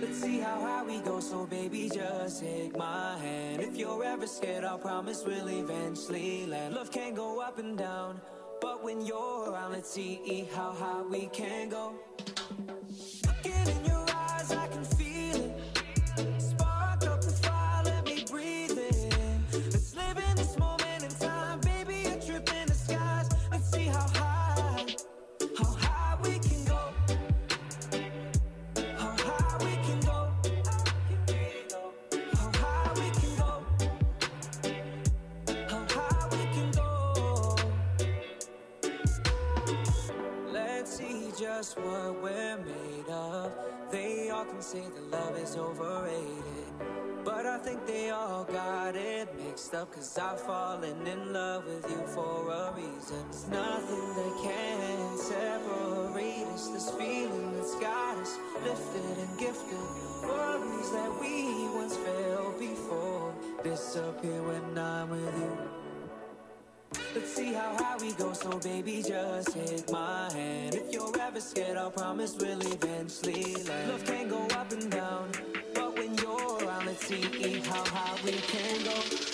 Let's see how high we go, so baby, just take my hand. If you're ever scared, I'll promise we'll eventually land. Love can go up and down, but when you're around, let's see how high we can go. Looking in your just what we're made of. They all can say that love is overrated. But I think they all got it mixed up. Cause I've fallen in love with you for a reason. There's nothing that can separate us. This feeling that's got us lifted and gifted. Worries that we once felt before disappear when I'm with you. Let's see how high we go, so baby, just take my hand. If you're ever scared, I'll promise we'll eventually land. Love can go up and down, but when you're around, let's see how high we can go.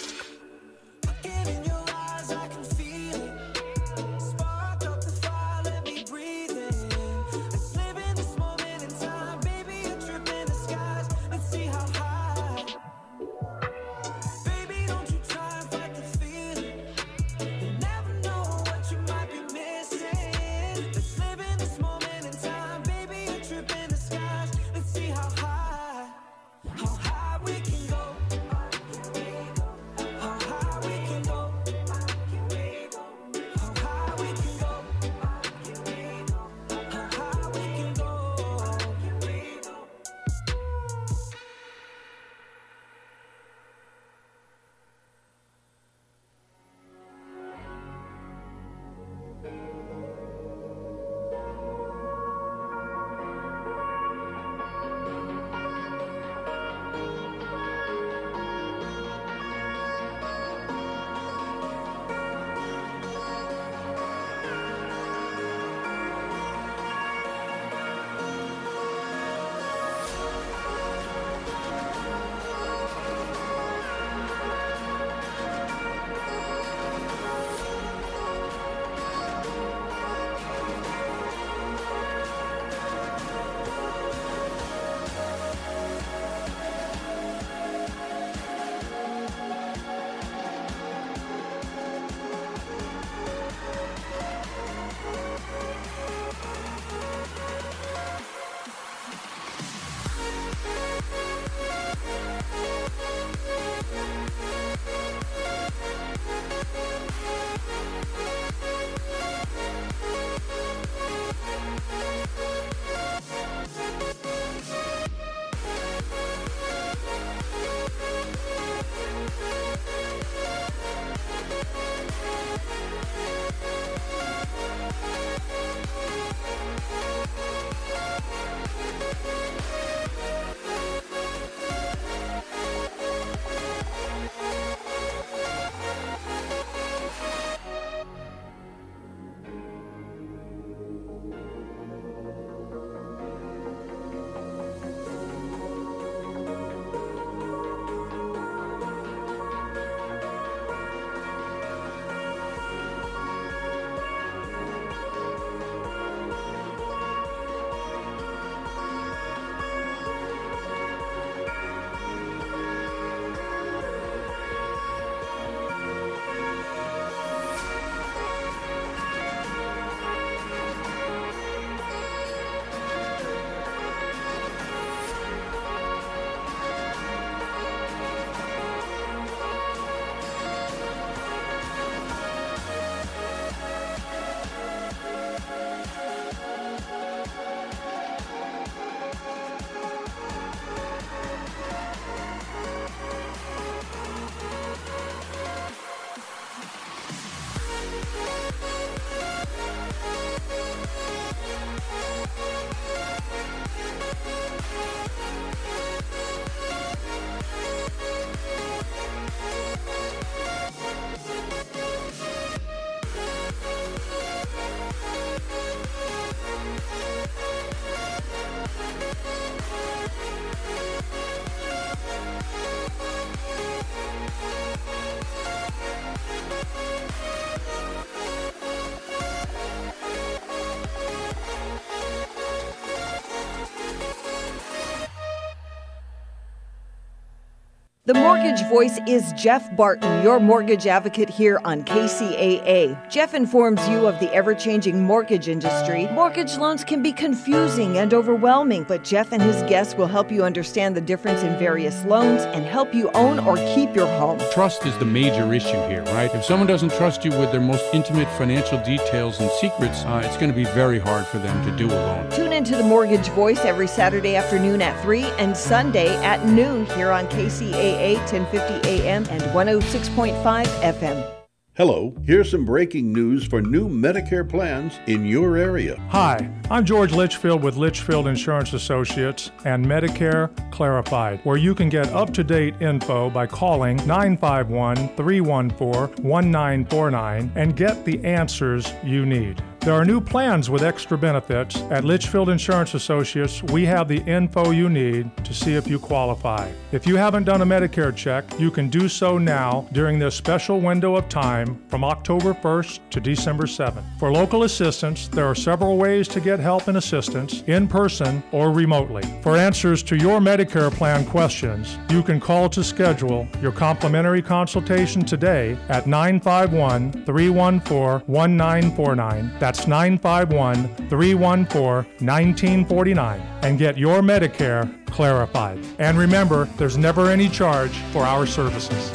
The Mortgage Voice is Jeff Barton, your mortgage advocate here on KCAA. Jeff informs you of the ever changing mortgage industry. Mortgage loans can be confusing and overwhelming, but Jeff and his guests will help you understand the difference in various loans and help you own or keep your home. Trust is the major issue here, right? If someone doesn't trust you with their most intimate financial details and secrets, uh, it's going to be very hard for them to do a loan. Tune into the Mortgage Voice every Saturday afternoon at 3 and Sunday at noon here on KCAA 1050 AM and 106.5 FM. Hello, here's some breaking news for new Medicare plans in your area. Hi, I'm George Litchfield with Litchfield Insurance Associates and Medicare Clarified, where you can get up to date info by calling 951 314 1949 and get the answers you need. There are new plans with extra benefits. At Litchfield Insurance Associates, we have the info you need to see if you qualify. If you haven't done a Medicare check, you can do so now during this special window of time from October 1st to December 7th. For local assistance, there are several ways to get help and assistance in person or remotely. For answers to your Medicare plan questions, you can call to schedule your complimentary consultation today at 951 314 1949. That's 951 314 1949 and get your Medicare clarified. And remember, there's never any charge for our services.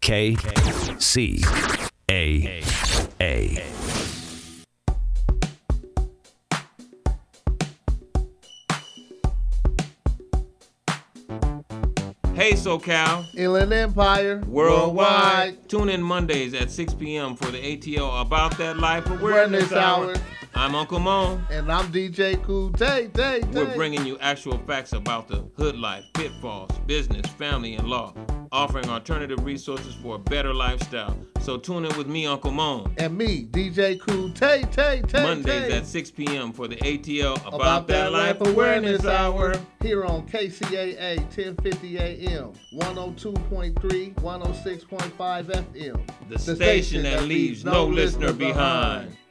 K C A. SoCal. Inland Empire. Worldwide. Tune in Mondays at 6 p.m. for the ATL About That Life Awareness, Awareness Hour. I'm Uncle Mo. And I'm DJ Cool Tay Tay Tay. We're bringing you actual facts about the hood life, pitfalls, business, family, and law, offering alternative resources for a better lifestyle. So tune in with me, Uncle Mo. And me, DJ Cool Tay Tay Tay Mondays Tay. at 6 p.m. for the ATL About, About That Life Awareness Hour. Here on KCAA 1050 AM, 102.3, 106.5 FM. The station that leaves no listener behind. We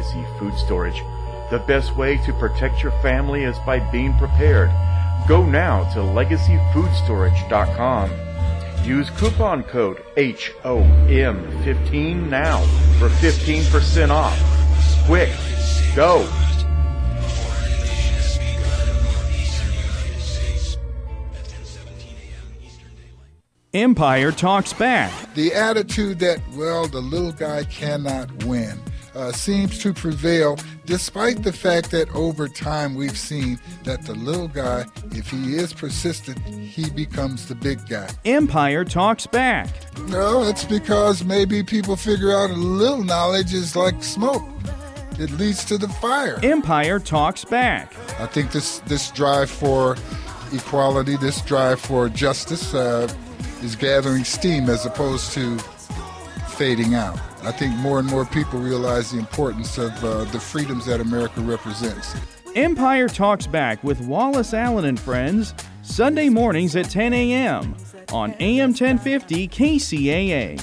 Legacy Food Storage. The best way to protect your family is by being prepared. Go now to legacyfoodstorage.com. Use coupon code HOM15 now for 15% off. Quick, go! Empire Talks Back. The attitude that, well, the little guy cannot win uh, seems to prevail, despite the fact that over time we've seen that the little guy, if he is persistent, he becomes the big guy. Empire Talks Back. No, it's because maybe people figure out a little knowledge is like smoke. It leads to the fire. Empire Talks Back. I think this this drive for equality, this drive for justice, uh, is gathering steam as opposed to fading out. I think more and more people realize the importance of uh, the freedoms that America represents. Empire Talks Back with Wallace Allen and Friends, Sunday mornings at 10 a.m. on AM 1050 KCAA.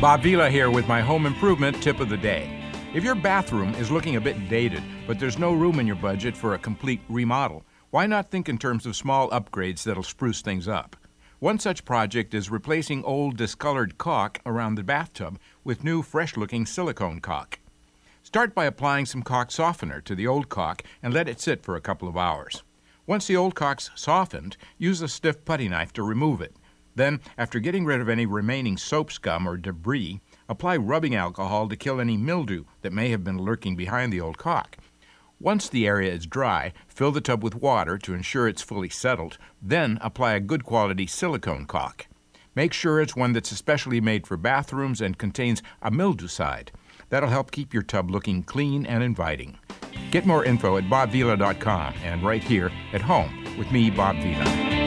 Bob Vila here with my home improvement tip of the day. If your bathroom is looking a bit dated, but there's no room in your budget for a complete remodel, why not think in terms of small upgrades that'll spruce things up? One such project is replacing old discolored caulk around the bathtub with new fresh looking silicone caulk. Start by applying some caulk softener to the old caulk and let it sit for a couple of hours. Once the old caulk's softened, use a stiff putty knife to remove it. Then, after getting rid of any remaining soap scum or debris, apply rubbing alcohol to kill any mildew that may have been lurking behind the old caulk. Once the area is dry, fill the tub with water to ensure it's fully settled, then apply a good quality silicone caulk. Make sure it's one that's especially made for bathrooms and contains a mildewcide. That'll help keep your tub looking clean and inviting. Get more info at bobvila.com and right here at home with me, Bob Vila.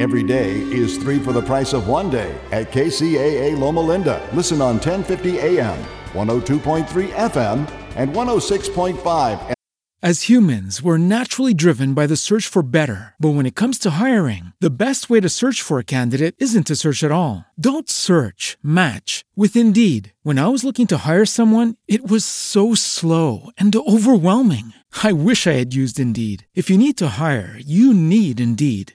Every day is three for the price of one day at KCAA Loma Linda. Listen on 1050 AM, 102.3 FM, and 106.5. As humans, we're naturally driven by the search for better. But when it comes to hiring, the best way to search for a candidate isn't to search at all. Don't search, match with Indeed. When I was looking to hire someone, it was so slow and overwhelming. I wish I had used Indeed. If you need to hire, you need Indeed.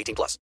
18 plus.